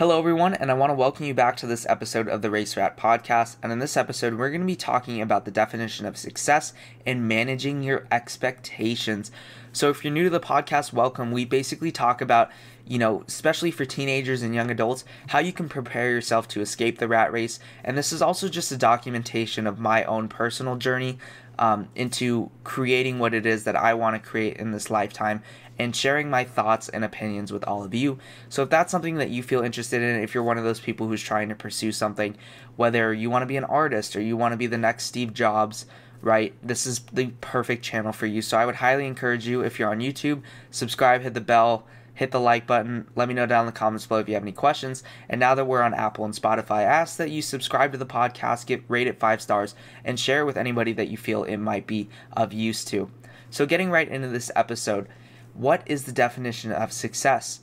Hello, everyone, and I want to welcome you back to this episode of the Race Rat Podcast. And in this episode, we're going to be talking about the definition of success and managing your expectations. So, if you're new to the podcast, welcome. We basically talk about, you know, especially for teenagers and young adults, how you can prepare yourself to escape the rat race. And this is also just a documentation of my own personal journey um, into creating what it is that I want to create in this lifetime and sharing my thoughts and opinions with all of you. So, if that's something that you feel interested in, if you're one of those people who's trying to pursue something, whether you want to be an artist or you want to be the next Steve Jobs, right? This is the perfect channel for you. So, I would highly encourage you, if you're on YouTube, subscribe, hit the bell, hit the like button. Let me know down in the comments below if you have any questions. And now that we're on Apple and Spotify, I ask that you subscribe to the podcast, get rate it five stars, and share it with anybody that you feel it might be of use to. So, getting right into this episode, what is the definition of success?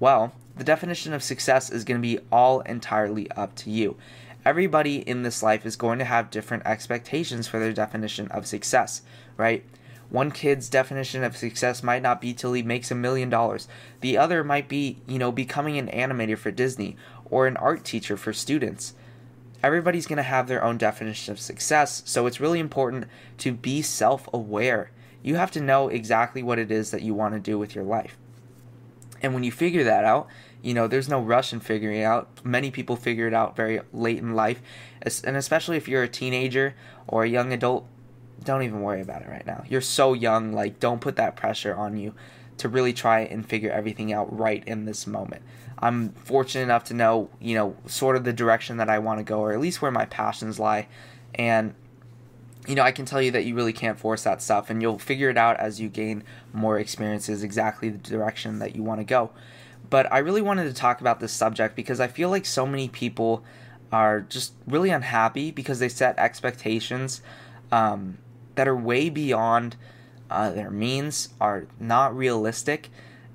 Well, the definition of success is going to be all entirely up to you. Everybody in this life is going to have different expectations for their definition of success, right? One kid's definition of success might not be till he makes a million dollars. The other might be, you know, becoming an animator for Disney or an art teacher for students. Everybody's going to have their own definition of success, so it's really important to be self aware you have to know exactly what it is that you want to do with your life. And when you figure that out, you know, there's no rush in figuring it out. Many people figure it out very late in life. And especially if you're a teenager or a young adult, don't even worry about it right now. You're so young, like, don't put that pressure on you to really try and figure everything out right in this moment. I'm fortunate enough to know, you know, sort of the direction that I want to go, or at least where my passions lie. And you know, I can tell you that you really can't force that stuff, and you'll figure it out as you gain more experiences, exactly the direction that you want to go. But I really wanted to talk about this subject because I feel like so many people are just really unhappy because they set expectations um, that are way beyond uh, their means, are not realistic.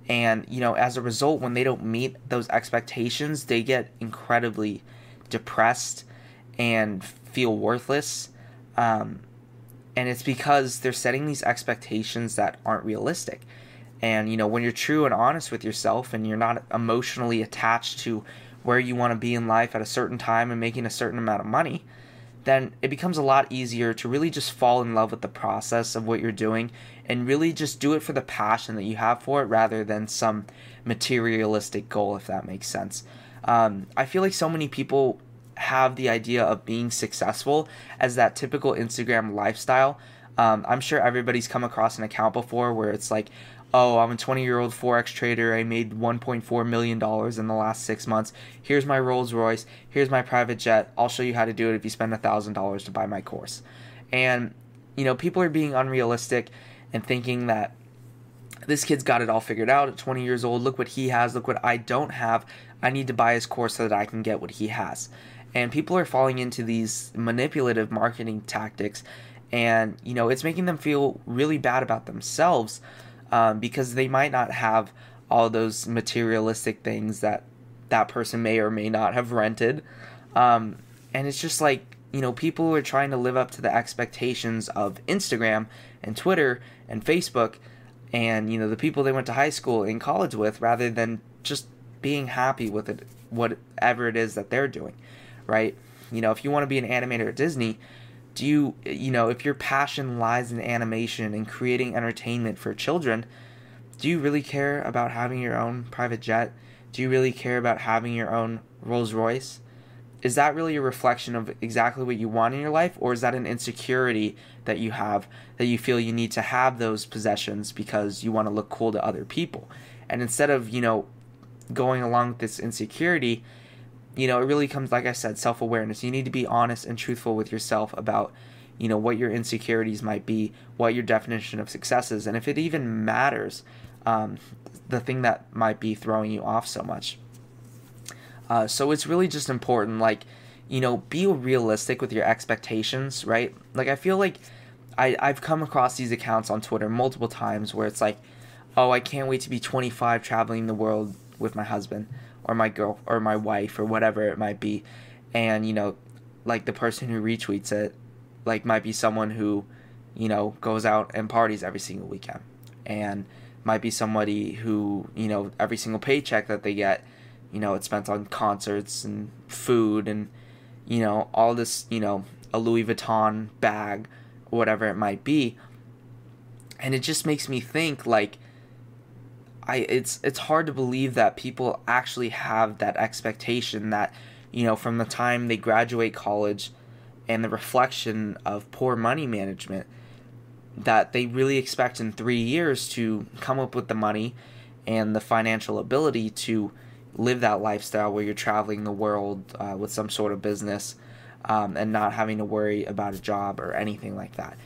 And, you know, as a result, when they don't meet those expectations, they get incredibly depressed and feel worthless um, and it's because they're setting these expectations that aren't realistic. And, you know, when you're true and honest with yourself and you're not emotionally attached to where you want to be in life at a certain time and making a certain amount of money, then it becomes a lot easier to really just fall in love with the process of what you're doing and really just do it for the passion that you have for it rather than some materialistic goal, if that makes sense. Um, I feel like so many people have the idea of being successful as that typical Instagram lifestyle. Um, I'm sure everybody's come across an account before where it's like, oh, I'm a 20 year old Forex trader. I made $1.4 million in the last six months. Here's my Rolls Royce. Here's my private jet. I'll show you how to do it if you spend $1,000 to buy my course. And, you know, people are being unrealistic and thinking that this kid's got it all figured out at 20 years old. Look what he has. Look what I don't have. I need to buy his course so that I can get what he has and people are falling into these manipulative marketing tactics and you know it's making them feel really bad about themselves um, because they might not have all those materialistic things that that person may or may not have rented um, and it's just like you know people are trying to live up to the expectations of instagram and twitter and facebook and you know the people they went to high school and college with rather than just being happy with it whatever it is that they're doing right? You know, if you want to be an animator at Disney, do you, you know, if your passion lies in animation and creating entertainment for children, do you really care about having your own private jet? Do you really care about having your own Rolls Royce? Is that really a reflection of exactly what you want in your life, or is that an insecurity that you have that you feel you need to have those possessions because you want to look cool to other people? And instead of, you know, going along with this insecurity, you know, it really comes, like I said, self awareness. You need to be honest and truthful with yourself about, you know, what your insecurities might be, what your definition of success is, and if it even matters, um, the thing that might be throwing you off so much. Uh, so it's really just important, like, you know, be realistic with your expectations, right? Like, I feel like I, I've come across these accounts on Twitter multiple times where it's like, oh, I can't wait to be 25 traveling the world with my husband or my girl or my wife or whatever it might be and you know like the person who retweets it like might be someone who you know goes out and parties every single weekend and might be somebody who you know every single paycheck that they get you know, it's spent on concerts and food and, you know, all this, you know, a Louis Vuitton bag, whatever it might be. And it just makes me think like I it's it's hard to believe that people actually have that expectation that, you know, from the time they graduate college and the reflection of poor money management that they really expect in 3 years to come up with the money and the financial ability to live that lifestyle where you're traveling the world uh, with some sort of business um, and not having to worry about a job or anything like that.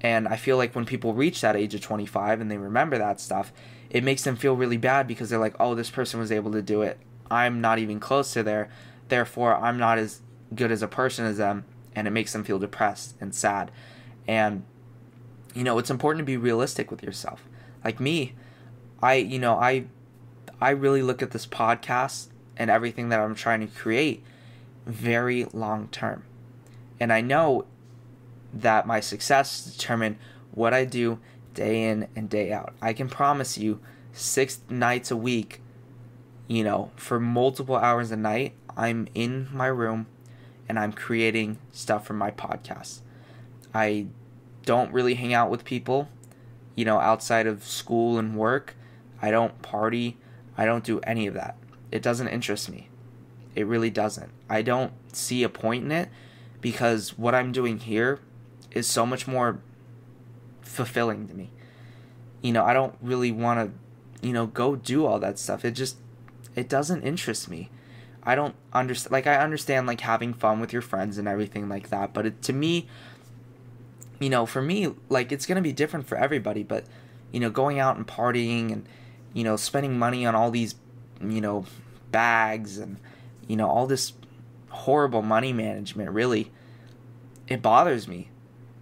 And I feel like when people reach that age of 25 and they remember that stuff, it makes them feel really bad because they're like, oh, this person was able to do it. I'm not even close to there. Therefore, I'm not as good as a person as them. And it makes them feel depressed and sad. And, you know, it's important to be realistic with yourself. Like me, I, you know, I I really look at this podcast and everything that I'm trying to create very long term. And I know that my success is determined what I do day in and day out. I can promise you six nights a week, you know, for multiple hours a night, I'm in my room and I'm creating stuff for my podcast. I don't really hang out with people, you know, outside of school and work. I don't party. I don't do any of that. It doesn't interest me. It really doesn't. I don't see a point in it because what I'm doing here is so much more fulfilling to me. You know, I don't really want to, you know, go do all that stuff. It just it doesn't interest me. I don't understand like I understand like having fun with your friends and everything like that, but it, to me you know, for me like it's going to be different for everybody, but you know, going out and partying and you know, spending money on all these, you know, bags and, you know, all this horrible money management really, it bothers me.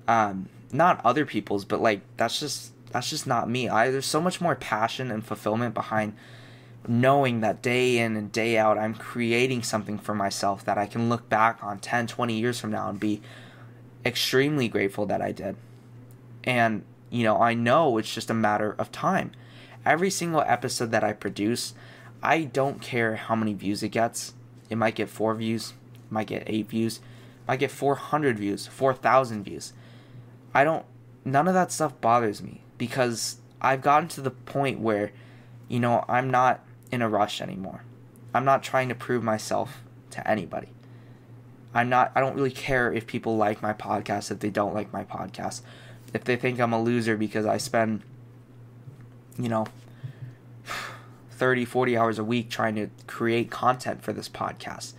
Um, not other people's, but like, that's just, that's just not me. I, there's so much more passion and fulfillment behind knowing that day in and day out I'm creating something for myself that I can look back on 10, 20 years from now and be extremely grateful that I did. And, you know, I know it's just a matter of time every single episode that I produce, I don't care how many views it gets. It might get four views, might get eight views, might get 400 views, 4,000 views. I don't, none of that stuff bothers me because I've gotten to the point where, you know, I'm not in a rush anymore. I'm not trying to prove myself to anybody. I'm not, I don't really care if people like my podcast, if they don't like my podcast, if they think I'm a loser because I spend you know 30 40 hours a week trying to create content for this podcast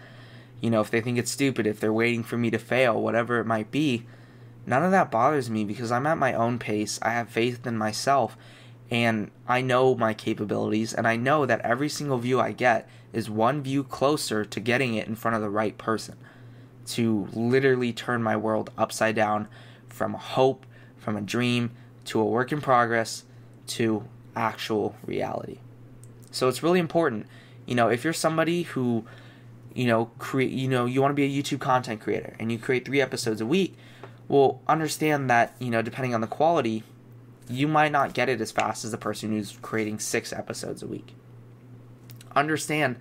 you know if they think it's stupid if they're waiting for me to fail whatever it might be none of that bothers me because i'm at my own pace. I have faith in myself and i know my capabilities and i know that every single view i get is one view closer to getting it in front of the right person. To literally turn my world upside down from hope from a dream to a work in progress to actual reality. So it's really important, you know, if you're somebody who, you know, create, you know, you want to be a YouTube content creator and you create three episodes a week, well, understand that, you know, depending on the quality, you might not get it as fast as the person who's creating six episodes a week. Understand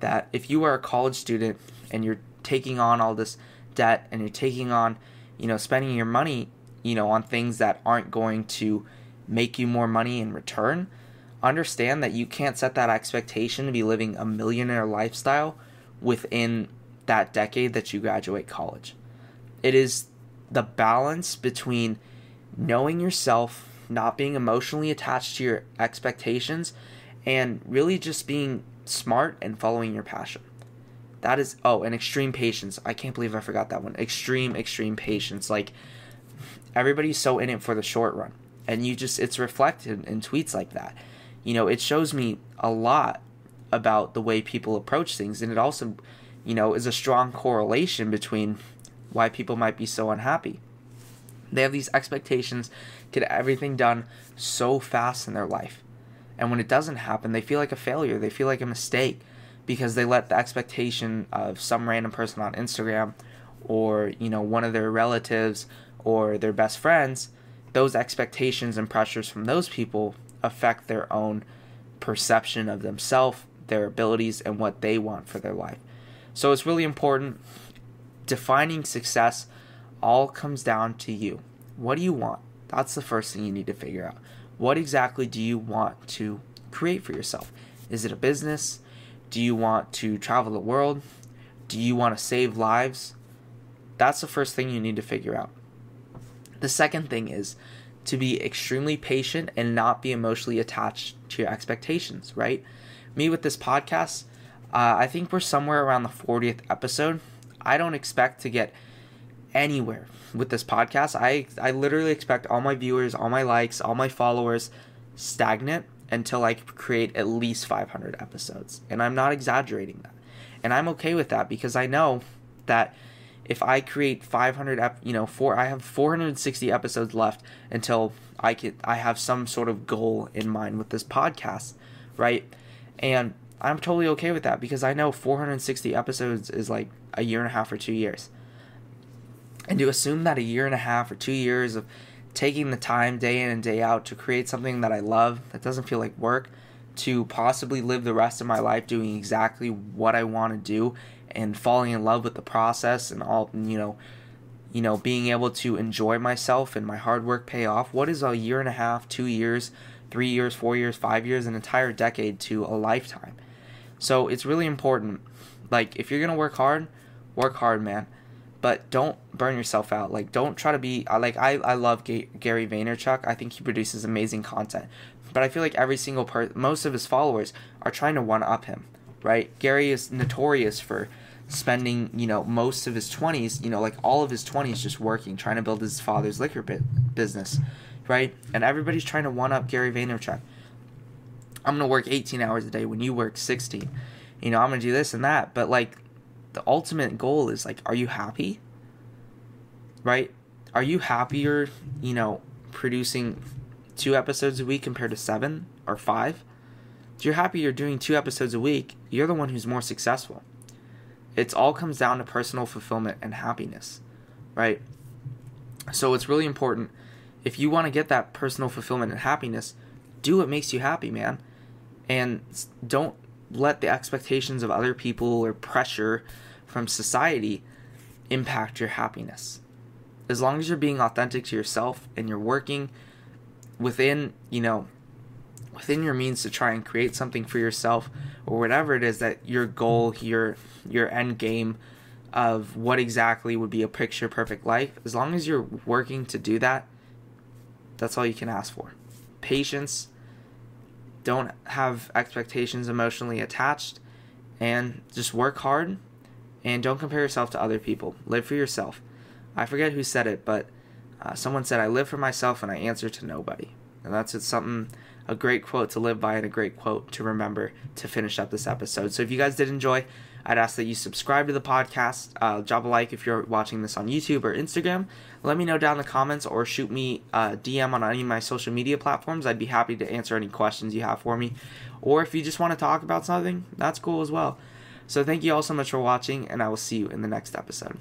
that if you are a college student and you're taking on all this debt and you're taking on, you know, spending your money, you know, on things that aren't going to make you more money in return, understand that you can't set that expectation to be living a millionaire lifestyle within that decade that you graduate college. It is the balance between knowing yourself, not being emotionally attached to your expectations, and really just being smart and following your passion. That is, oh, and extreme patience. I can't believe I forgot that one. Extreme, extreme patience. Like, everybody's so in it for the short run and you just it's reflected in tweets like that you know it shows me a lot about the way people approach things and it also you know is a strong correlation between why people might be so unhappy they have these expectations get everything done so fast in their life and when it doesn't happen they feel like a failure they feel like a mistake because they let the expectation of some random person on Instagram or you know one of their relatives or their best friends those expectations and pressures from those people affect their own perception of themselves, their abilities and what they want for their life. So it's really important. Defining success all comes down to you. What do you want? That's the first thing you need to figure out. What exactly do you want to create for yourself? Is it a business? Do you want to travel the world? Do you want to save lives? That's the first thing you need to figure out. The second thing is to be extremely patient and not be emotionally attached to your expectations, right? Me with this podcast, uh, I think we're somewhere around the 40th episode. I don't expect to get anywhere with this podcast. I, I literally expect all my viewers, all my likes, all my followers stagnant until I create at least 500 episodes. And I'm not exaggerating that. And I'm okay with that because I know that if I create 500 ep- you know, four I have 460 episodes left until I could I have some sort of goal in mind with this podcast, right? And I'm totally okay with that because I know 460 episodes is like a year and a half or 2 years. And to assume that a year and a half or 2 years of taking the time day in and day out to create something that I love that doesn't feel like work to possibly live the rest of my life doing exactly what I want to do and falling in love with the process and all you know you know being able to enjoy myself and my hard work pay off what is a year and a half two years three years four years five years an entire decade to a lifetime so it's really important like if you're gonna work hard work hard man. But don't burn yourself out. Like don't try to be like i, I love G- gary vaynerchuk. I think he produces amazing content. But i feel like every single person most of his followers are trying to one up him right? Gary is notorious for spending, you know, most of his 20s, you know, like all of his 20s just working, trying to build his father's liquor business, right? And everybody's trying to one up Gary Vaynerchuk. I'm to work 18 hours a day when you work 16. You know, I'm to do this and that, but like the ultimate goal is like are you happy? Right? Are you happier, you know, producing two episodes a week compared to 7 or 5? If you're happy you're doing two episodes a week, you're the one who's more successful. It all comes down to personal fulfillment and happiness, right? So it's really important. If you want to get that personal fulfillment and happiness, do what makes you happy, man. And don't let the expectations of other people or pressure from society impact your happiness. As long as you're being authentic to yourself and you're working within, you know, within your means to try and create something for yourself or whatever it is that your goal, your your end game of what exactly would be a picture perfect life, as long as you're working to do that, that's all you can ask for. Patience, don't have expectations emotionally attached, and just work hard and don't compare yourself to other people. Live for yourself. I forget who said it, but uh, someone said, I live for myself and I answer to nobody. And that's something a great quote to live by and a great quote to remember to finish up this episode. So if you guys did enjoy, I'd ask that you subscribe to the podcast, uh, drop a like if you're watching this on YouTube or Instagram. Let me know down in the comments or shoot me a DM on any of my social media platforms. I'd be happy to answer any questions you have for me. Or if you just want to talk about something, that's cool as well. So thank you all so much for watching, and I will see you in the next episode.